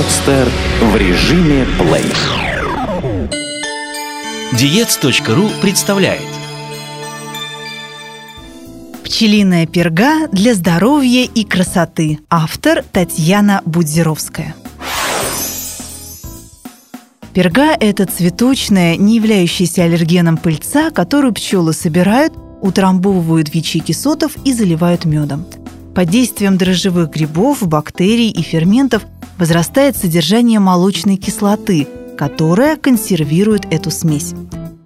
Подстер в режиме плей. Диец.ру представляет Пчелиная перга для здоровья и красоты. Автор Татьяна Будзировская. Перга – это цветочная, не являющаяся аллергеном пыльца, которую пчелы собирают, утрамбовывают в ячейки сотов и заливают медом. Под действием дрожжевых грибов, бактерий и ферментов возрастает содержание молочной кислоты, которая консервирует эту смесь.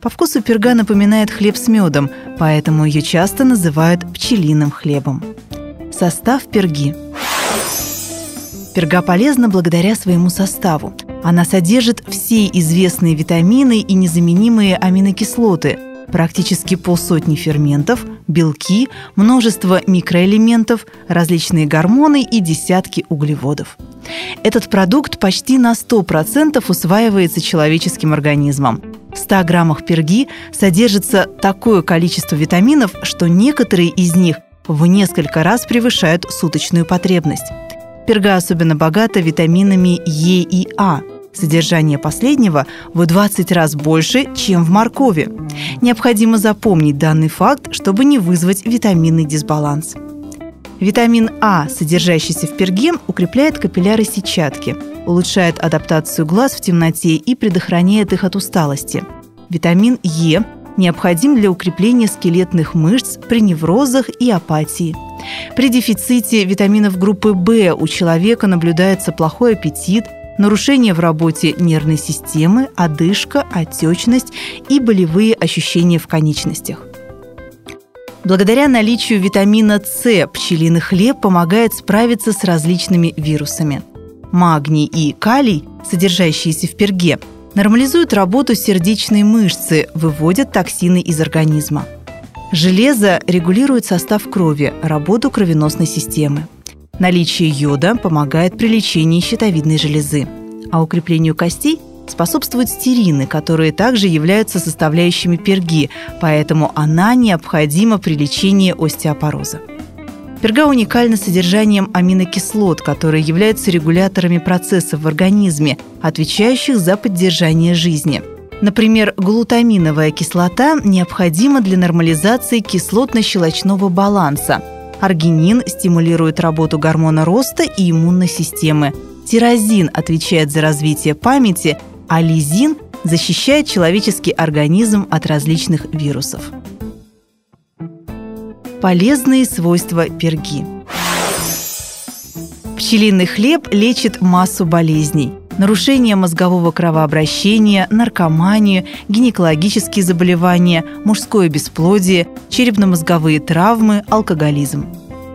По вкусу перга напоминает хлеб с медом, поэтому ее часто называют пчелиным хлебом. Состав перги. Перга полезна благодаря своему составу. Она содержит все известные витамины и незаменимые аминокислоты, практически полсотни ферментов, белки, множество микроэлементов, различные гормоны и десятки углеводов. Этот продукт почти на 100% усваивается человеческим организмом. В 100 граммах перги содержится такое количество витаминов, что некоторые из них в несколько раз превышают суточную потребность. Перга особенно богата витаминами Е и А. Содержание последнего в 20 раз больше, чем в моркови. Необходимо запомнить данный факт, чтобы не вызвать витаминный дисбаланс. Витамин А, содержащийся в перге, укрепляет капилляры сетчатки, улучшает адаптацию глаз в темноте и предохраняет их от усталости. Витамин Е необходим для укрепления скелетных мышц при неврозах и апатии. При дефиците витаминов группы В у человека наблюдается плохой аппетит, нарушение в работе нервной системы, одышка, отечность и болевые ощущения в конечностях. Благодаря наличию витамина С пчелиный хлеб помогает справиться с различными вирусами. Магний и калий, содержащиеся в перге, нормализуют работу сердечной мышцы, выводят токсины из организма. Железо регулирует состав крови, работу кровеносной системы. Наличие йода помогает при лечении щитовидной железы, а укреплению костей – способствуют стерины, которые также являются составляющими перги, поэтому она необходима при лечении остеопороза. Перга уникальна содержанием аминокислот, которые являются регуляторами процессов в организме, отвечающих за поддержание жизни. Например, глутаминовая кислота необходима для нормализации кислотно-щелочного баланса. Аргинин стимулирует работу гормона роста и иммунной системы. Тирозин отвечает за развитие памяти, а лизин защищает человеческий организм от различных вирусов. Полезные свойства перги. Пчелиный хлеб лечит массу болезней. Нарушение мозгового кровообращения, наркоманию, гинекологические заболевания, мужское бесплодие, черепно-мозговые травмы, алкоголизм.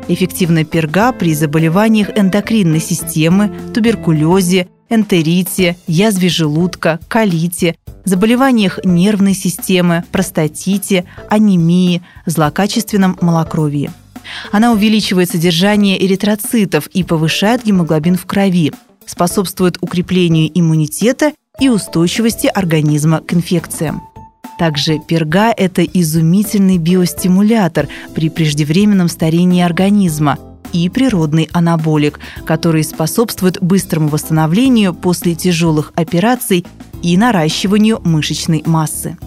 Эффективна перга при заболеваниях эндокринной системы, туберкулезе, энтерите, язве желудка, колите, заболеваниях нервной системы, простатите, анемии, злокачественном малокровии. Она увеличивает содержание эритроцитов и повышает гемоглобин в крови, способствует укреплению иммунитета и устойчивости организма к инфекциям. Также перга – это изумительный биостимулятор при преждевременном старении организма – и природный анаболик, который способствует быстрому восстановлению после тяжелых операций и наращиванию мышечной массы.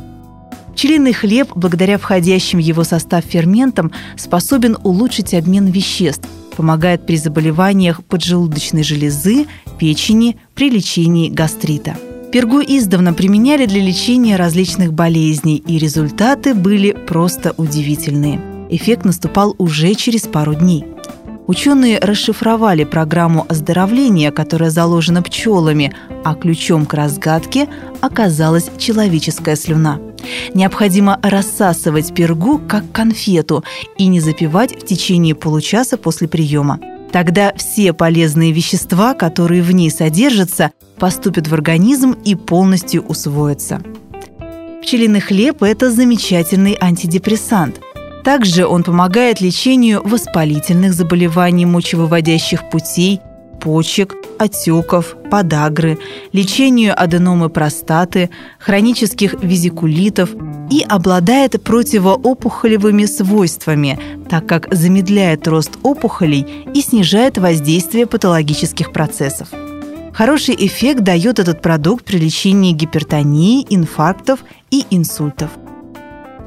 Пчелиный хлеб, благодаря входящим в его состав ферментам, способен улучшить обмен веществ, помогает при заболеваниях поджелудочной железы, печени, при лечении гастрита. Пергу издавна применяли для лечения различных болезней, и результаты были просто удивительные. Эффект наступал уже через пару дней. Ученые расшифровали программу оздоровления, которая заложена пчелами, а ключом к разгадке оказалась человеческая слюна. Необходимо рассасывать пергу как конфету и не запивать в течение получаса после приема. Тогда все полезные вещества, которые в ней содержатся, поступят в организм и полностью усвоятся. Пчелиный хлеб – это замечательный антидепрессант – также он помогает лечению воспалительных заболеваний мочевыводящих путей, почек, отеков, подагры, лечению аденомы простаты, хронических визикулитов и обладает противоопухолевыми свойствами, так как замедляет рост опухолей и снижает воздействие патологических процессов. Хороший эффект дает этот продукт при лечении гипертонии, инфарктов и инсультов.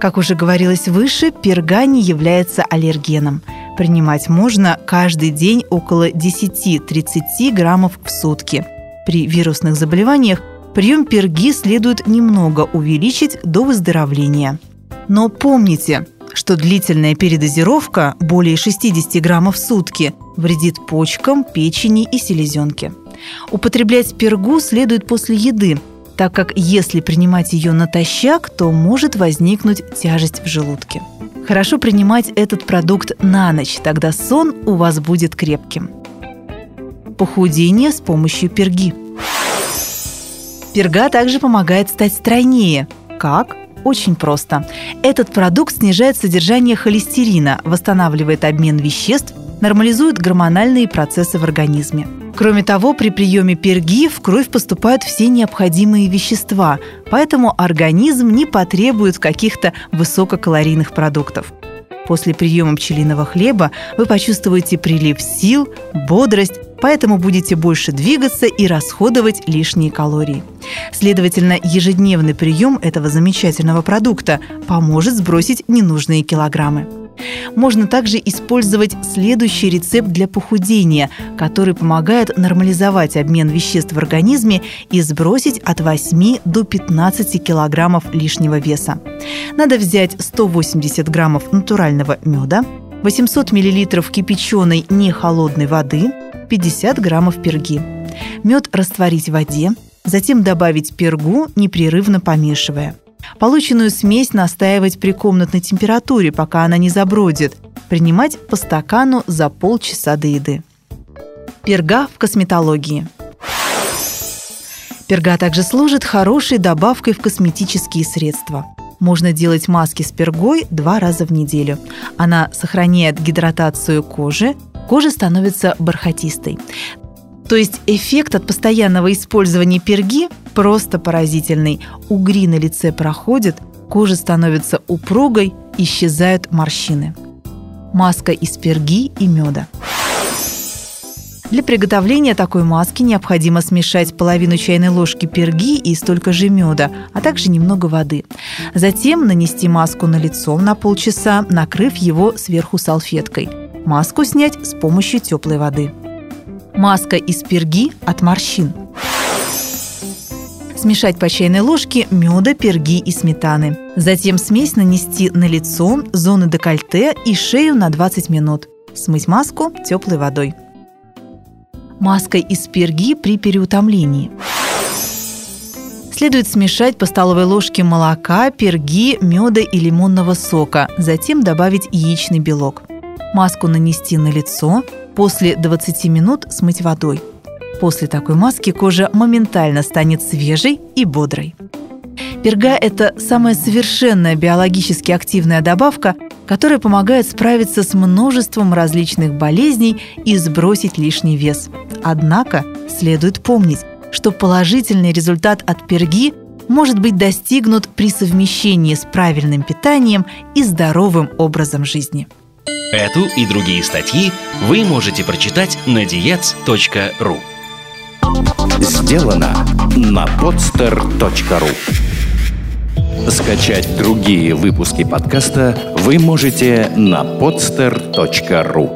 Как уже говорилось выше, перга не является аллергеном. Принимать можно каждый день около 10-30 граммов в сутки. При вирусных заболеваниях прием перги следует немного увеличить до выздоровления. Но помните, что длительная передозировка более 60 граммов в сутки вредит почкам, печени и селезенке. Употреблять пергу следует после еды, так как если принимать ее натощак, то может возникнуть тяжесть в желудке. Хорошо принимать этот продукт на ночь, тогда сон у вас будет крепким. Похудение с помощью перги. Перга также помогает стать стройнее. Как? Очень просто. Этот продукт снижает содержание холестерина, восстанавливает обмен веществ, нормализует гормональные процессы в организме. Кроме того, при приеме перги в кровь поступают все необходимые вещества, поэтому организм не потребует каких-то высококалорийных продуктов. После приема пчелиного хлеба вы почувствуете прилив сил, бодрость, поэтому будете больше двигаться и расходовать лишние калории. Следовательно, ежедневный прием этого замечательного продукта поможет сбросить ненужные килограммы. Можно также использовать следующий рецепт для похудения, который помогает нормализовать обмен веществ в организме и сбросить от 8 до 15 килограммов лишнего веса. Надо взять 180 граммов натурального меда, 800 миллилитров кипяченой нехолодной воды, 50 граммов перги. Мед растворить в воде, затем добавить пергу, непрерывно помешивая – Полученную смесь настаивать при комнатной температуре, пока она не забродит. Принимать по стакану за полчаса до еды. Перга в косметологии. Перга также служит хорошей добавкой в косметические средства. Можно делать маски с пергой два раза в неделю. Она сохраняет гидратацию кожи, кожа становится бархатистой. То есть эффект от постоянного использования перги просто поразительный. Угри на лице проходят, кожа становится упругой, исчезают морщины. Маска из перги и меда. Для приготовления такой маски необходимо смешать половину чайной ложки перги и столько же меда, а также немного воды. Затем нанести маску на лицо на полчаса, накрыв его сверху салфеткой. Маску снять с помощью теплой воды. Маска из перги от морщин. Смешать по чайной ложке меда, перги и сметаны. Затем смесь нанести на лицо, зоны декольте и шею на 20 минут. Смыть маску теплой водой. Маской из перги при переутомлении. Следует смешать по столовой ложке молока, перги, меда и лимонного сока, затем добавить яичный белок. Маску нанести на лицо, После 20 минут смыть водой. После такой маски кожа моментально станет свежей и бодрой. Перга – это самая совершенная биологически активная добавка, которая помогает справиться с множеством различных болезней и сбросить лишний вес. Однако следует помнить, что положительный результат от перги может быть достигнут при совмещении с правильным питанием и здоровым образом жизни. Эту и другие статьи вы можете прочитать на diets.ru Сделано на podster.ru Скачать другие выпуски подкаста вы можете на podster.ru